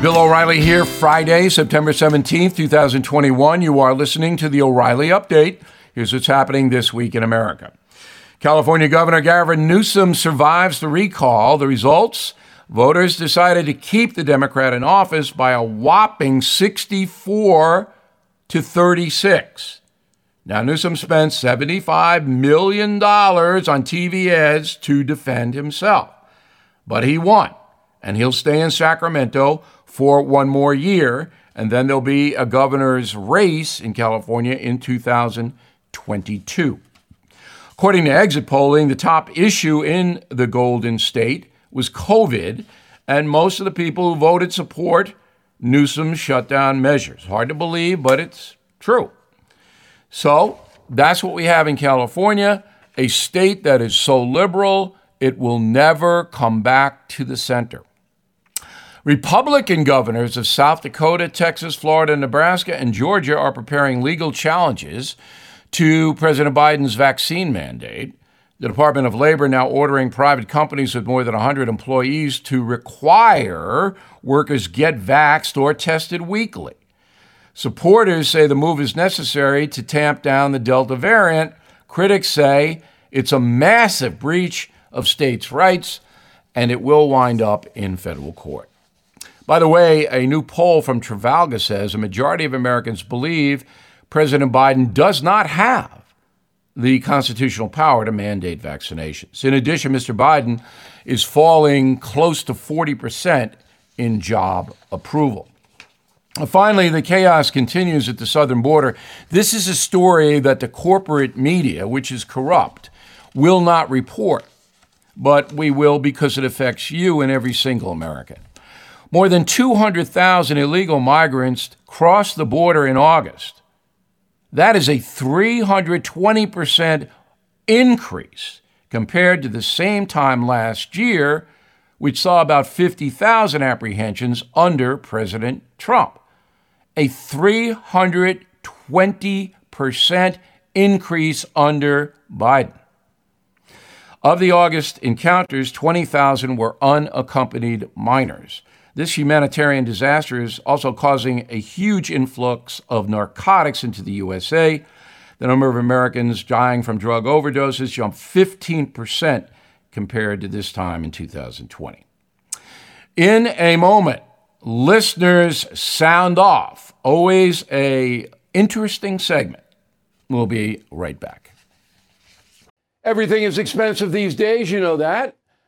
Bill O'Reilly here, Friday, September 17th, 2021. You are listening to the O'Reilly Update. Here's what's happening this week in America. California Governor Gavin Newsom survives the recall. The results voters decided to keep the Democrat in office by a whopping 64 to 36. Now, Newsom spent $75 million on TV ads to defend himself, but he won, and he'll stay in Sacramento for one more year, and then there'll be a governor's race in California in 2022. According to exit polling, the top issue in the Golden State was COVID, and most of the people who voted support Newsom's shutdown measures. Hard to believe, but it's true. So that's what we have in California, a state that is so liberal it will never come back to the center. Republican governors of South Dakota, Texas, Florida, Nebraska, and Georgia are preparing legal challenges to President Biden's vaccine mandate. The Department of Labor now ordering private companies with more than 100 employees to require workers get vaxxed or tested weekly. Supporters say the move is necessary to tamp down the Delta variant. Critics say it's a massive breach of states' rights and it will wind up in federal court. By the way, a new poll from Trafalgar says a majority of Americans believe President Biden does not have the constitutional power to mandate vaccinations. In addition, Mr. Biden is falling close to 40% in job approval. Uh, finally, the chaos continues at the southern border. This is a story that the corporate media, which is corrupt, will not report, but we will because it affects you and every single American. More than 200,000 illegal migrants crossed the border in August. That is a 320% increase compared to the same time last year, which saw about 50,000 apprehensions under President Trump a 320% increase under Biden. Of the August encounters, 20,000 were unaccompanied minors. This humanitarian disaster is also causing a huge influx of narcotics into the USA. The number of Americans dying from drug overdoses jumped 15% compared to this time in 2020. In a moment, listeners sound off. Always a interesting segment. We'll be right back. Everything is expensive these days, you know that.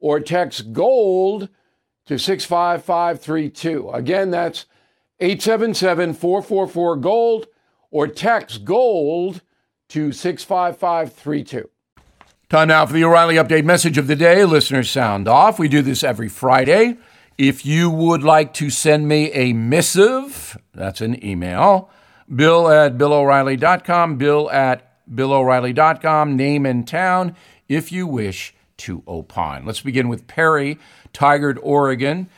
or text GOLD to 65532. Again, that's 877 444 GOLD, or text GOLD to 65532. Time now for the O'Reilly Update message of the day. Listeners sound off. We do this every Friday. If you would like to send me a missive, that's an email, bill at billoreilly.com, bill at billoreilly.com, name and town, if you wish to opine. Let's begin with Perry, Tigard, Oregon.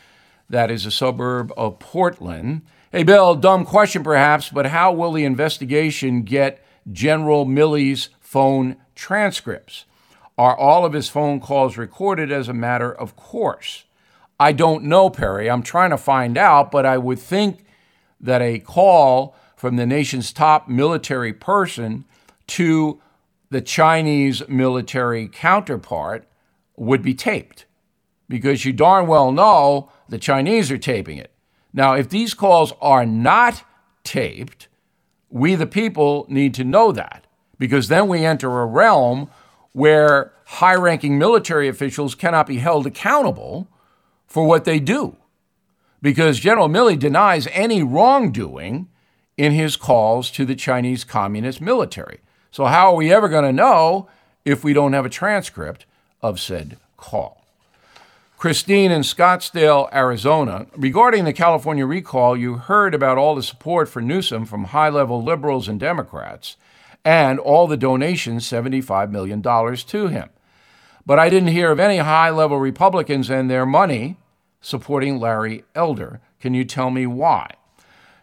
That is a suburb of Portland. Hey, Bill, dumb question perhaps, but how will the investigation get General Milley's phone transcripts? Are all of his phone calls recorded as a matter of course? I don't know, Perry. I'm trying to find out, but I would think that a call from the nation's top military person to the Chinese military counterpart would be taped because you darn well know the Chinese are taping it. Now, if these calls are not taped, we, the people, need to know that because then we enter a realm where high ranking military officials cannot be held accountable for what they do. Because General Milley denies any wrongdoing in his calls to the Chinese Communist military. So, how are we ever going to know if we don't have a transcript of said call? Christine in Scottsdale, Arizona. Regarding the California recall, you heard about all the support for Newsom from high level liberals and Democrats and all the donations, $75 million to him. But I didn't hear of any high level Republicans and their money supporting Larry Elder. Can you tell me why?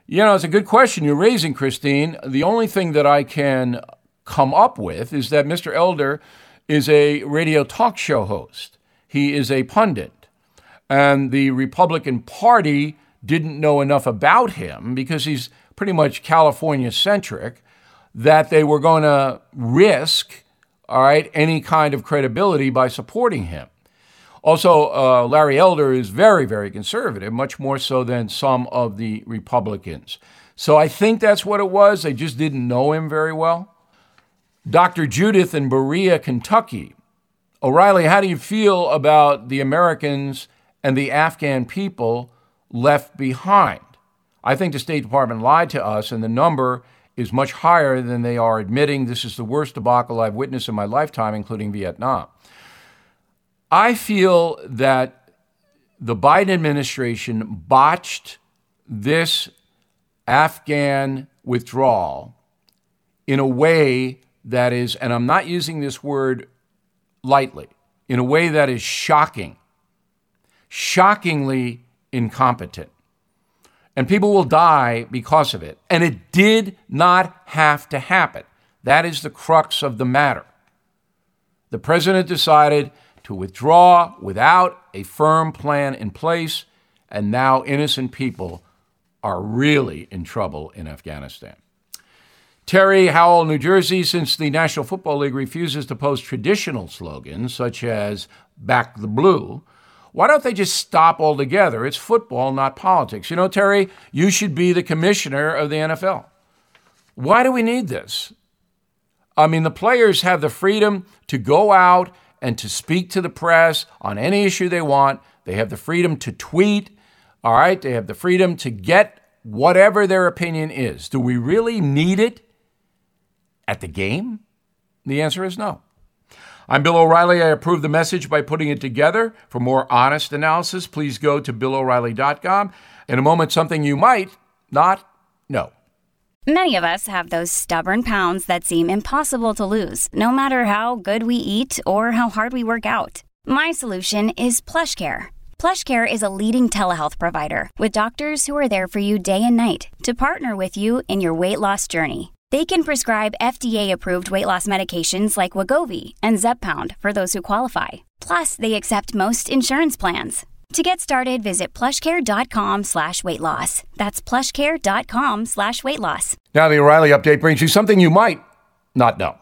You know, it's a good question you're raising, Christine. The only thing that I can come up with is that Mr. Elder is a radio talk show host. He is a pundit. And the Republican Party didn't know enough about him because he's pretty much California centric that they were going to risk, all right, any kind of credibility by supporting him. Also, uh, Larry Elder is very, very conservative, much more so than some of the Republicans. So I think that's what it was. They just didn't know him very well. Dr. Judith in Berea, Kentucky O'Reilly, how do you feel about the Americans and the Afghan people left behind? I think the State Department lied to us, and the number is much higher than they are admitting. This is the worst debacle I've witnessed in my lifetime, including Vietnam. I feel that the Biden administration botched this Afghan withdrawal in a way that is, and I'm not using this word lightly in a way that is shocking, shockingly incompetent. And people will die because of it. And it did not have to happen. That is the crux of the matter. The president decided to withdraw without a firm plan in place, and now innocent people are really in trouble in Afghanistan. Terry Howell, New Jersey, since the National Football League refuses to post traditional slogans such as back the blue, why don't they just stop altogether? It's football, not politics. You know, Terry, you should be the commissioner of the NFL. Why do we need this? I mean, the players have the freedom to go out and to speak to the press on any issue they want. They have the freedom to tweet. All right. They have the freedom to get whatever their opinion is. Do we really need it? At the game? The answer is no. I'm Bill O'Reilly. I approve the message by putting it together. For more honest analysis, please go to BillO'Reilly.com. In a moment, something you might not know. Many of us have those stubborn pounds that seem impossible to lose, no matter how good we eat or how hard we work out. My solution is PlushCare. PlushCare is a leading telehealth provider with doctors who are there for you day and night to partner with you in your weight loss journey. They can prescribe FDA-approved weight loss medications like Wegovy and Zepbound for those who qualify. Plus, they accept most insurance plans. To get started, visit plushcare.com slash weight loss. That's plushcare.com slash weight loss. Now the O'Reilly update brings you something you might not know.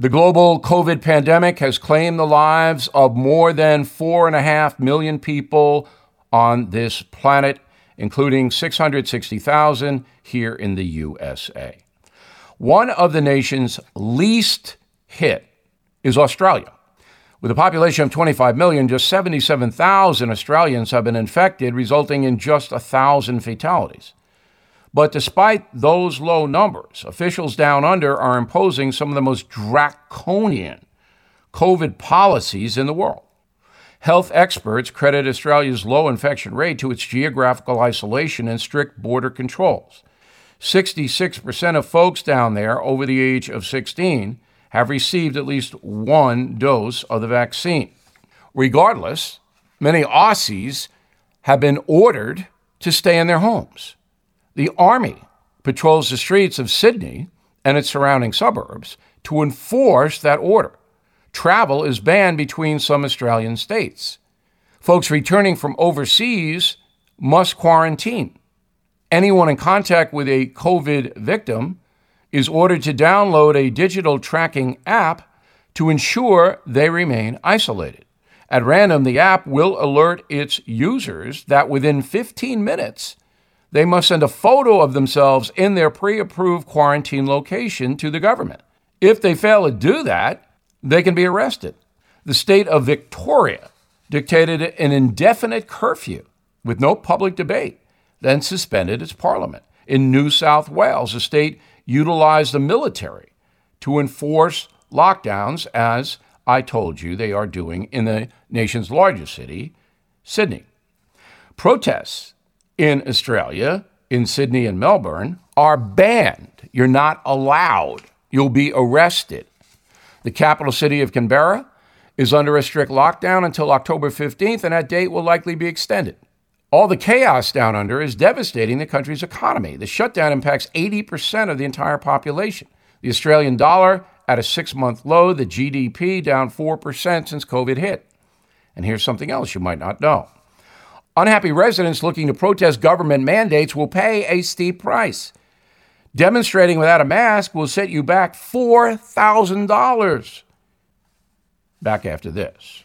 The global COVID pandemic has claimed the lives of more than four and a half million people on this planet, including 660,000 here in the USA. One of the nation's least hit is Australia. With a population of 25 million, just 77,000 Australians have been infected, resulting in just 1,000 fatalities. But despite those low numbers, officials down under are imposing some of the most draconian COVID policies in the world. Health experts credit Australia's low infection rate to its geographical isolation and strict border controls. 66% of folks down there over the age of 16 have received at least one dose of the vaccine. Regardless, many Aussies have been ordered to stay in their homes. The Army patrols the streets of Sydney and its surrounding suburbs to enforce that order. Travel is banned between some Australian states. Folks returning from overseas must quarantine. Anyone in contact with a COVID victim is ordered to download a digital tracking app to ensure they remain isolated. At random, the app will alert its users that within 15 minutes, they must send a photo of themselves in their pre approved quarantine location to the government. If they fail to do that, they can be arrested. The state of Victoria dictated an indefinite curfew with no public debate, then suspended its parliament. In New South Wales, the state utilized the military to enforce lockdowns, as I told you they are doing in the nation's largest city, Sydney. Protests in Australia, in Sydney and Melbourne, are banned. You're not allowed. You'll be arrested. The capital city of Canberra is under a strict lockdown until October 15th, and that date will likely be extended. All the chaos down under is devastating the country's economy. The shutdown impacts 80% of the entire population. The Australian dollar at a six month low, the GDP down 4% since COVID hit. And here's something else you might not know Unhappy residents looking to protest government mandates will pay a steep price. Demonstrating without a mask will set you back $4,000. Back after this.